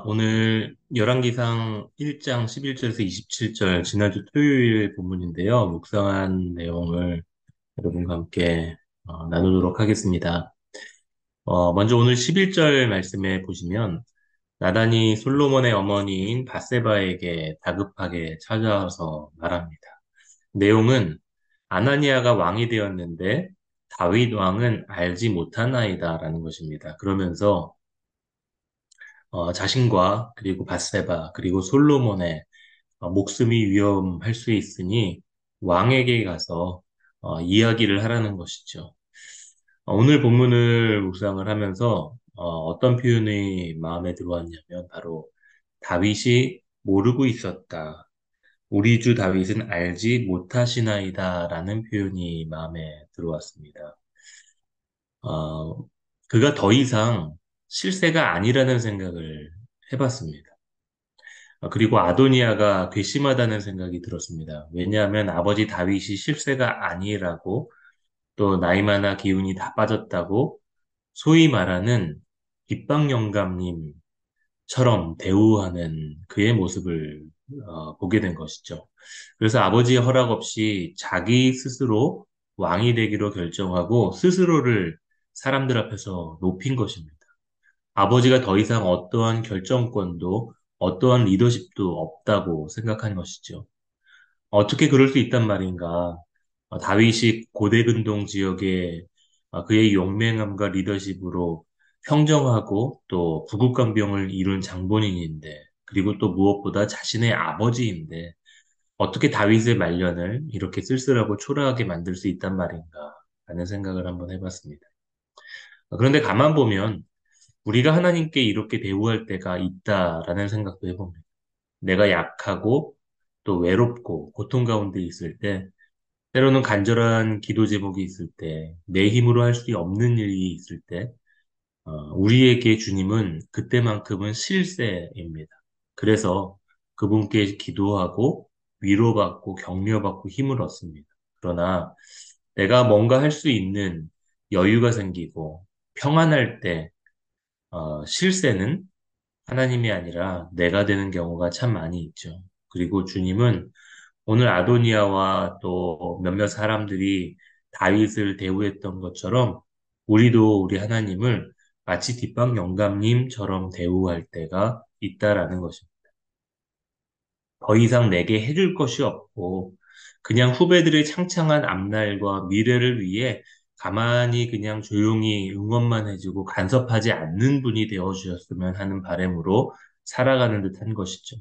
아, 오늘 열왕기상 1장 11절에서 27절 지난주 토요일 본문인데요. 묵상한 내용을 여러분과 함께 어, 나누도록 하겠습니다. 어, 먼저 오늘 11절 말씀에 보시면 나단이 솔로몬의 어머니인 바세바에게 다급하게 찾아와서 말합니다. 내용은 아나니아가 왕이 되었는데 다윗 왕은 알지 못하나이다라는 것입니다. 그러면서 어, 자신과 그리고 바세바 그리고 솔로몬의 어, 목숨이 위험할 수 있으니 왕에게 가서 어, 이야기를 하라는 것이죠. 어, 오늘 본문을 묵상을 하면서 어, 떤 표현이 마음에 들어왔냐면 바로 다윗이 모르고 있었다. 우리 주 다윗은 알지 못하시나이다 라는 표현이 마음에 들어왔습니다. 어, 그가 더 이상 실세가 아니라는 생각을 해봤습니다. 어, 그리고 아도니아가 괘씸하다는 생각이 들었습니다. 왜냐하면 아버지 다윗이 실세가 아니라고 또 나이 많아 기운이 다 빠졌다고 소위 말하는 빗방 영감님처럼 대우하는 그의 모습을 어, 보게 된 것이죠. 그래서 아버지의 허락 없이 자기 스스로 왕이 되기로 결정하고 스스로를 사람들 앞에서 높인 것입니다. 아버지가 더 이상 어떠한 결정권도 어떠한 리더십도 없다고 생각한 것이죠. 어떻게 그럴 수 있단 말인가? 어, 다윗이 고대근동 지역에 어, 그의 용맹함과 리더십으로 평정하고 또 부국강병을 이룬 장본인인데 그리고 또 무엇보다 자신의 아버지인데 어떻게 다윗의 말년을 이렇게 쓸쓸하고 초라하게 만들 수 있단 말인가 라는 생각을 한번 해봤습니다. 그런데 가만 보면 우리가 하나님께 이렇게 대우할 때가 있다라는 생각도 해봅니다. 내가 약하고 또 외롭고 고통 가운데 있을 때, 때로는 간절한 기도 제목이 있을 때, 내 힘으로 할 수 없는 일이 있을 때, 어, 우리에게 주님은 그때만큼은 실세입니다. 그래서 그분께 기도하고 위로받고 격려받고 힘을 얻습니다. 그러나 내가 뭔가 할 수 있는 여유가 생기고 평안할 때 어, 실세는 하나님이 아니라 내가 되는 경우가 참 많이 있죠. 그리고 주님은 오늘 아도니아와 또 몇몇 사람들이 다윗을 대우했던 것처럼 우리도 우리 하나님을 마치 뒷방 영감님처럼 대우할 때가 있다라는 것입니다. 더 이상 내게 해줄 것이 없고 그냥 후배들의 창창한 앞날과 미래를 위해 가만히 그냥 조용히 응원만 해주고 간섭하지 않는 분이 되어주셨으면 하는 바람으로 살아가는 듯한 것이죠.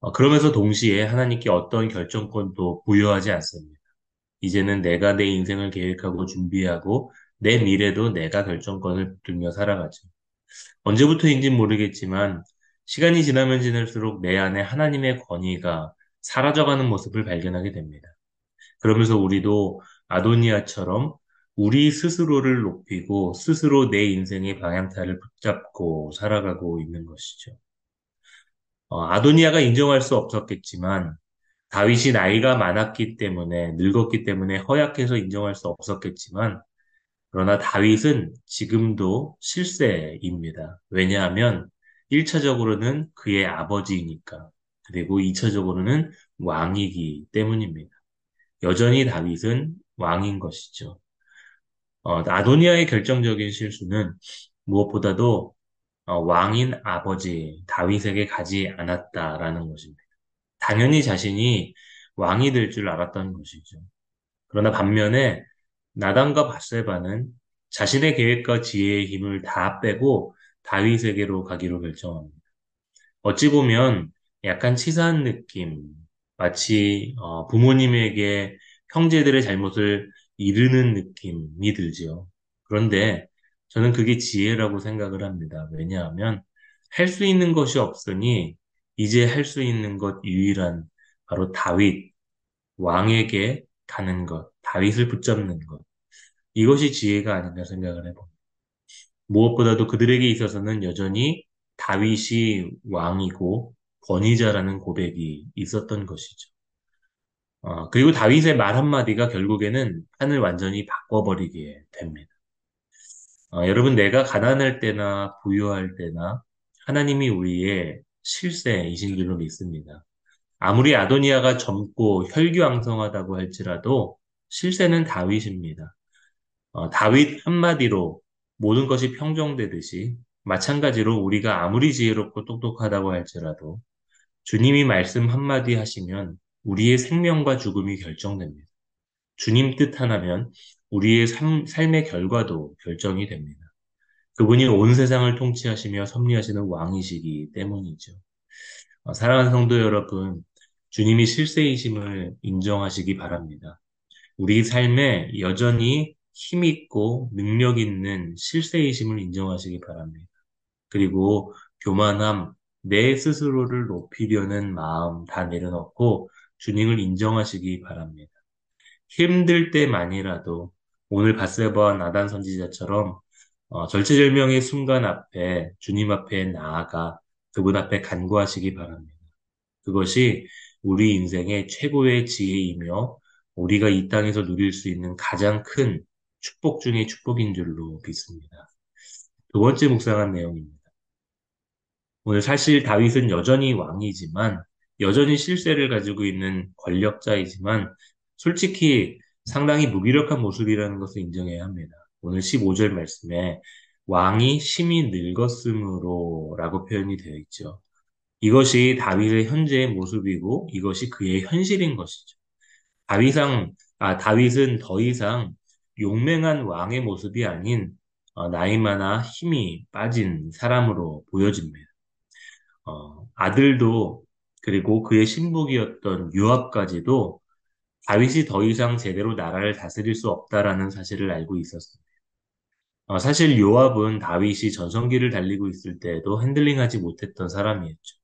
어, 그러면서 동시에 하나님께 어떤 결정권도 부여하지 않습니다. 이제는 내가 내 인생을 계획하고 준비하고 내 미래도 내가 결정권을 들며 살아가죠. 언제부터인지는 모르겠지만 시간이 지나면 지날수록 내 안에 하나님의 권위가 사라져가는 모습을 발견하게 됩니다. 그러면서 우리도 아도니아처럼 우리 스스로를 높이고 스스로 내 인생의 방향타를 붙잡고 살아가고 있는 것이죠. 어, 아도니아가 인정할 수 없었겠지만 다윗이 나이가 많았기 때문에 늙었기 때문에 허약해서 인정할 수 없었겠지만 그러나 다윗은 지금도 실세입니다. 왜냐하면 1차적으로는 그의 아버지이니까 그리고 2차적으로는 왕이기 때문입니다. 여전히 다윗은 왕인 것이죠. 어, 아도니아의 결정적인 실수는 무엇보다도 어, 왕인 아버지 다윗에게 가지 않았다라는 것입니다. 당연히 자신이 왕이 될 줄 알았던 것이죠. 그러나 반면에 나단과 바세바는 자신의 계획과 지혜의 힘을 다 빼고 다윗에게로 가기로 결정합니다. 어찌 보면 약간 치사한 느낌, 마치 어, 부모님에게 형제들의 잘못을 이르는 느낌이 들지요. 그런데 저는 그게 지혜라고 생각을 합니다. 왜냐하면 할 수 있는 것이 없으니 이제 할 수 있는 것 유일한 바로 다윗, 왕에게 가는 것, 다윗을 붙잡는 것. 이것이 지혜가 아닌가 생각을 해봅니다. 무엇보다도 그들에게 있어서는 여전히 다윗이 왕이고 권위자라는 고백이 있었던 것이죠. 어, 그리고 다윗의 말 한마디가 결국에는 판을 완전히 바꿔버리게 됩니다. 어, 여러분, 내가 가난할 때나 부유할 때나 하나님이 우리의 실세이신 줄로 믿습니다. 아무리 아도니아가 젊고 혈기왕성하다고 할지라도 실세는 다윗입니다. 어, 다윗 한마디로 모든 것이 평정되듯이 마찬가지로 우리가 아무리 지혜롭고 똑똑하다고 할지라도 주님이 말씀 한마디 하시면 우리의 생명과 죽음이 결정됩니다. 주님 뜻 하나면 우리의 삶, 삶의 결과도 결정이 됩니다. 그분이 온 세상을 통치하시며 섭리하시는 왕이시기 때문이죠. 어, 사랑하는 성도 여러분, 주님이 실세이심을 인정하시기 바랍니다. 우리 삶에 여전히 힘 있고 능력 있는 실세이심을 인정하시기 바랍니다. 그리고 교만함, 내 스스로를 높이려는 마음 다 내려놓고 주님을 인정하시기 바랍니다. 힘들 때만이라도 오늘 바세바와 나단 선지자처럼 어, 절체절명의 순간 앞에 주님 앞에 나아가 그분 앞에 간구하시기 바랍니다. 그것이 우리 인생의 최고의 지혜이며 우리가 이 땅에서 누릴 수 있는 가장 큰 축복 중의 축복인 줄로 믿습니다. 두 번째 묵상한 내용입니다. 오늘 사실 다윗은 여전히 왕이지만 여전히 실세를 가지고 있는 권력자이지만 솔직히 상당히 무기력한 모습이라는 것을 인정해야 합니다. 오늘 15절 말씀에 왕이 심히 늙었으므로 라고 표현이 되어 있죠. 이것이 다윗의 현재의 모습이고 이것이 그의 현실인 것이죠. 다윗상, 아, 다윗은 더 이상 용맹한 왕의 모습이 아닌 어, 나이 많아 힘이 빠진 사람으로 보여집니다. 어, 아들도 그리고 그의 신복이었던 요압까지도 다윗이 더 이상 제대로 나라를 다스릴 수 없다라는 사실을 알고 있었습니다. 어, 사실 요압은 다윗이 전성기를 달리고 있을 때에도 핸들링하지 못했던 사람이었죠.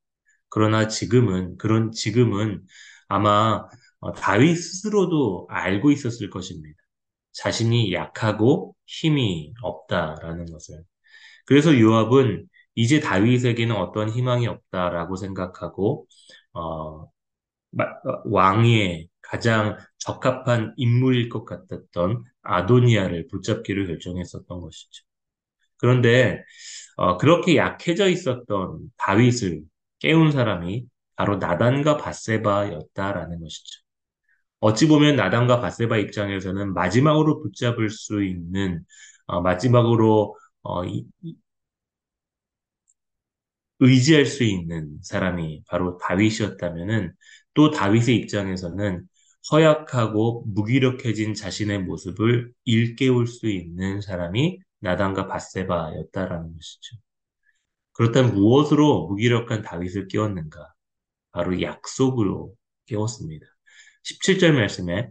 그러나 지금은 그런 지금은 아마 어, 다윗 스스로도 알고 있었을 것입니다. 자신이 약하고 힘이 없다라는 것을. 그래서 요압은 이제 다윗에게는 어떤 희망이 없다라고 생각하고 어, 왕의 가장 적합한 인물일 것 같았던 아도니아를 붙잡기를 결정했었던 것이죠. 그런데 어, 그렇게 약해져 있었던 다윗을 깨운 사람이 바로 나단과 바세바였다라는 것이죠. 어찌 보면 나단과 바세바 입장에서는 마지막으로 붙잡을 수 있는 어, 마지막으로 어, 이, 의지할 수 있는 사람이 바로 다윗이었다면은 또 다윗의 입장에서는 허약하고 무기력해진 자신의 모습을 일깨울 수 있는 사람이 나단과 바세바였다라는 것이죠. 그렇다면 무엇으로 무기력한 다윗을 깨웠는가? 바로 약속으로 깨웠습니다. 17절 말씀에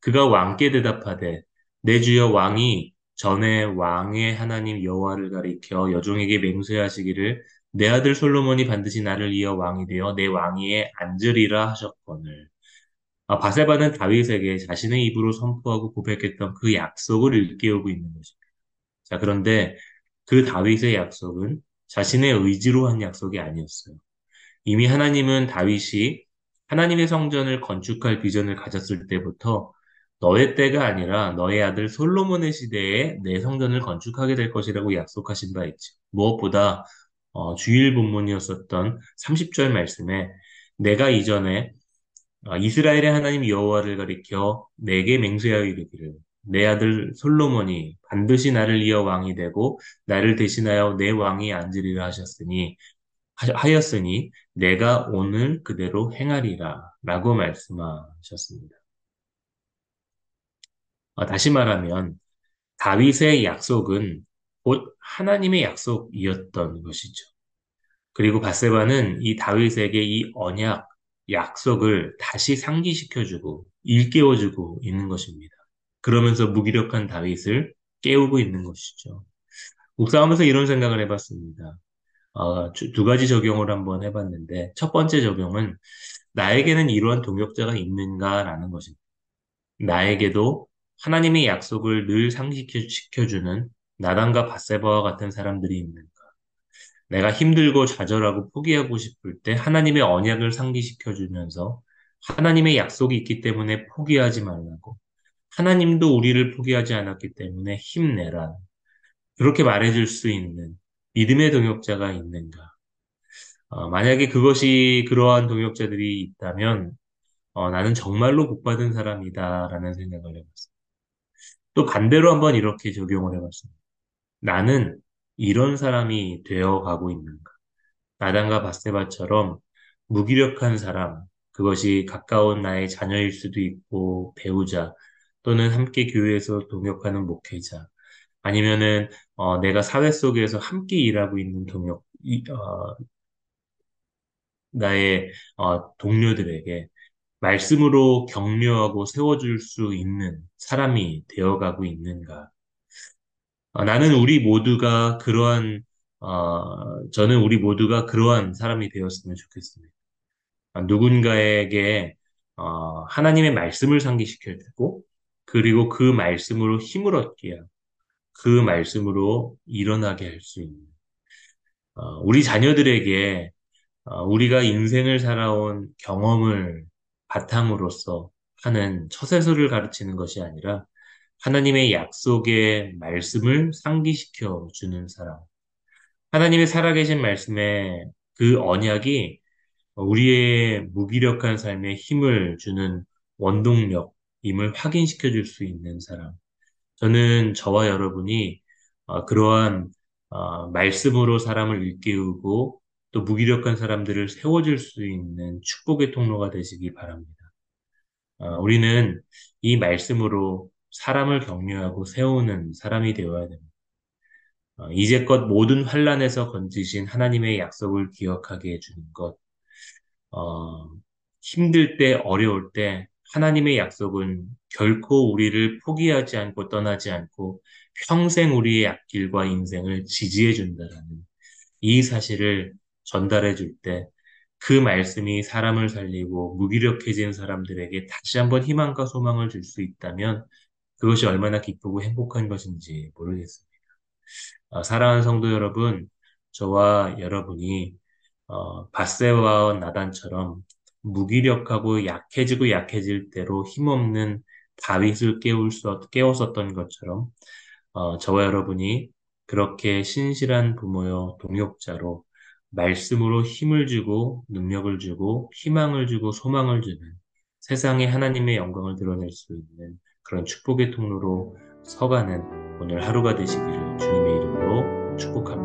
그가 왕께 대답하되 내 주여 왕이 전에 왕의 하나님 여호와를 가리켜 여종에게 맹세하시기를 내 아들 솔로몬이 반드시 나를 이어 왕이 되어 내 왕위에 앉으리라 하셨거늘. 아, 바세바는 다윗에게 자신의 입으로 선포하고 고백했던 그 약속을 일깨우고 있는 것입니다. 자, 그런데 그 다윗의 약속은 자신의 의지로 한 약속이 아니었어요. 이미 하나님은 다윗이 하나님의 성전을 건축할 비전을 가졌을 때부터 너의 때가 아니라 너의 아들 솔로몬의 시대에 내 성전을 건축하게 될 것이라고 약속하신 바 있지. 무엇보다 어, 주일 본문이었었던 30절 말씀에 내가 이전에 어, 이스라엘의 하나님 여호와를 가리켜 내게 맹세하여 이르기를 내 아들 솔로몬이 반드시 나를 이어 왕이 되고 나를 대신하여 내 왕이 앉으리라 하셨으니 하였으니 내가 오늘 그대로 행하리라 라고 말씀하셨습니다. 어, 다시 말하면 다윗의 약속은 곧 하나님의 약속이었던 것이죠. 그리고 바세바는 이 다윗에게 이 언약, 약속을 다시 상기시켜주고 일깨워주고 있는 것입니다. 그러면서 무기력한 다윗을 깨우고 있는 것이죠. 묵상하면서 이런 생각을 해봤습니다. 어, 두 가지 적용을 한번 해봤는데 첫 번째 적용은 나에게는 이러한 동역자가 있는가라는 것입니다. 나에게도 하나님의 약속을 늘 상기시켜주는 나단과 바세바와 같은 사람들이 있는가? 내가 힘들고 좌절하고 포기하고 싶을 때 하나님의 언약을 상기시켜 주면서 하나님의 약속이 있기 때문에 포기하지 말라고 하나님도 우리를 포기하지 않았기 때문에 힘내라. 그렇게 말해줄 수 있는 믿음의 동역자가 있는가? 어, 만약에 그것이 그러한 동역자들이 있다면 어, 나는 정말로 복받은 사람이다라는 생각을 해봤어요. 또 반대로 한번 이렇게 적용을 해봤습니다. 나는 이런 사람이 되어 가고 있는가? 나단과 바세바처럼 무기력한 사람, 그것이 가까운 나의 자녀일 수도 있고 배우자 또는 함께 교회에서 동역하는 목회자 아니면은 어, 내가 사회 속에서 함께 일하고 있는 동역 이, 어, 나의 어, 동료들에게 말씀으로 격려하고 세워줄 수 있는 사람이 되어가고 있는가? 어, 나는 우리 모두가 그러한 어, 저는 우리 모두가 그러한 사람이 되었으면 좋겠습니다. 어, 누군가에게 어, 하나님의 말씀을 상기시켜 주고 그리고 그 말씀으로 힘을 얻게 하고 그 말씀으로 일어나게 할 수 있는 어, 우리 자녀들에게 어, 우리가 인생을 살아온 경험을 바탕으로서 하는 처세술을 가르치는 것이 아니라 하나님의 약속의 말씀을 상기시켜 주는 사람. 하나님의 살아계신 말씀에 그 언약이 우리의 무기력한 삶에 힘을 주는 원동력임을 확인시켜 줄 수 있는 사람. 저는 저와 여러분이 어, 그러한 어, 말씀으로 사람을 일깨우고 또 무기력한 사람들을 세워줄 수 있는 축복의 통로가 되시기 바랍니다. 어, 우리는 이 말씀으로 사람을 격려하고 세우는 사람이 되어야 됩니다. 어, 이제껏 모든 환란에서 건지신 하나님의 약속을 기억하게 해주는 것, 어, 힘들 때, 어려울 때 하나님의 약속은 결코 우리를 포기하지 않고 떠나지 않고 평생 우리의 앞길과 인생을 지지해 준다라는 이 사실을 전달해 줄 때 그 말씀이 사람을 살리고 무기력해진 사람들에게 다시 한번 희망과 소망을 줄 수 있다면 그것이 얼마나 기쁘고 행복한 것인지 모르겠습니다. 어, 사랑하는 성도 여러분, 저와 여러분이 어, 바세와 나단처럼 무기력하고 약해지고 약해질 대로 힘없는 다윗을 깨울 수, 깨웠었던 것처럼 어, 저와 여러분이 그렇게 신실한 부모여 동역자로 말씀으로 힘을 주고 능력을 주고 희망을 주고 소망을 주는 세상에 하나님의 영광을 드러낼 수 있는 그런 축복의 통로로 서가는 오늘 하루가 되시기를 주님의 이름으로 축복합니다.